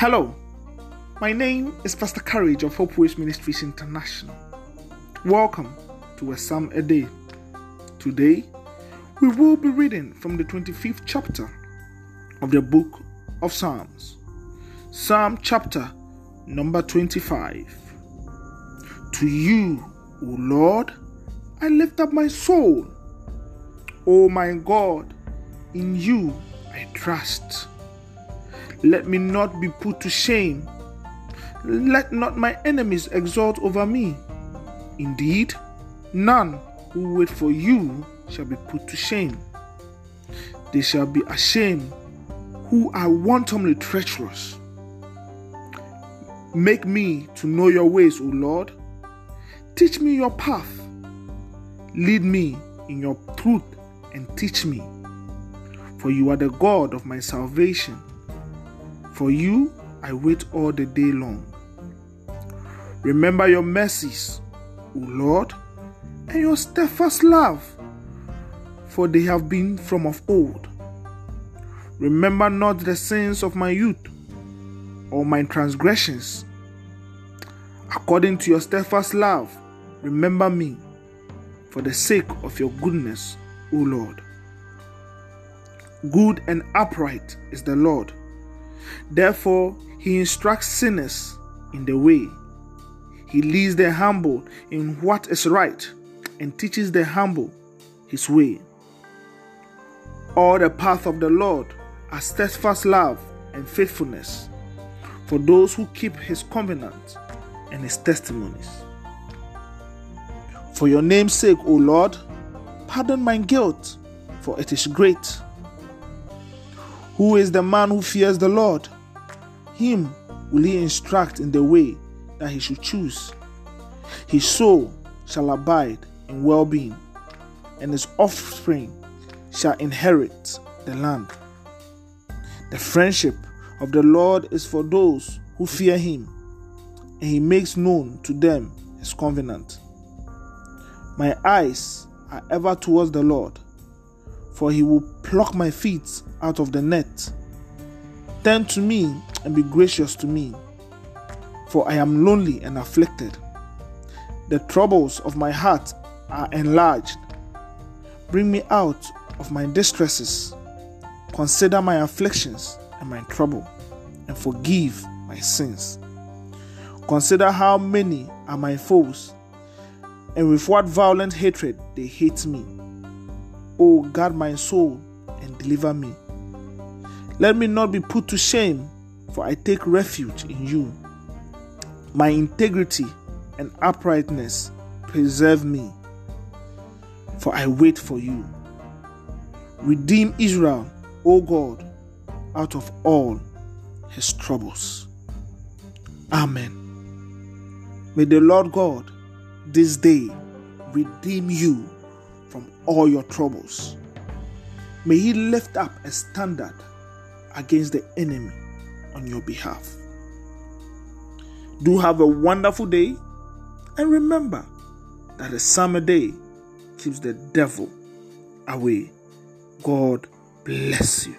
Hello, my name is Pastor Courage of Hope Ways Ministries International. Welcome to a Psalm a Day. Today, we will be reading from the 25th chapter of the book of Psalms, Psalm chapter number 25. To you, O Lord, I lift up my soul. O my God, in you I trust. Let me not be put to shame. Let not my enemies exult over me. Indeed, none who wait for you shall be put to shame. They shall be ashamed who are wantonly treacherous. Make me to know your ways, O Lord. Teach me your path. Lead me in your truth and teach me. For you are the God of my salvation. For you I wait all the day long. Remember your mercies, O Lord, and your steadfast love, for they have been from of old. Remember not the sins of my youth, or my transgressions. According to your steadfast love, remember me, for the sake of your goodness, O Lord. Good and upright is the Lord Therefore, he instructs sinners in the way. He leads the humble in what is right and teaches the humble his way. All the path of the Lord are steadfast love and faithfulness for those who keep his covenant and his testimonies. For your name's sake, O Lord, pardon my guilt, for it is great. Who is the man who fears the Lord? Him will he instruct in the way that he should choose. His soul shall abide in well being, and his offspring shall inherit the land. The friendship of the Lord is for those who fear him, and he makes known to them his covenant. My eyes are ever towards the Lord for he will pluck my feet out of the net. Turn to me and be gracious to me, for I am lonely and afflicted. The troubles of my heart are enlarged. Bring me out of my distresses. Consider my afflictions and my trouble, and forgive my sins. Consider how many are my foes, and with what violent hatred they hate me. O guard my soul and deliver me. Let me not be put to shame, for I take refuge in you. My integrity and uprightness preserve me, for I wait for you. Redeem Israel, O God, out of all his troubles. Amen. May the Lord God this day redeem you from all your troubles. May He lift up a standard against the enemy on your behalf. Do have a wonderful day and remember that a Psalm a day keeps the devil away. God bless you.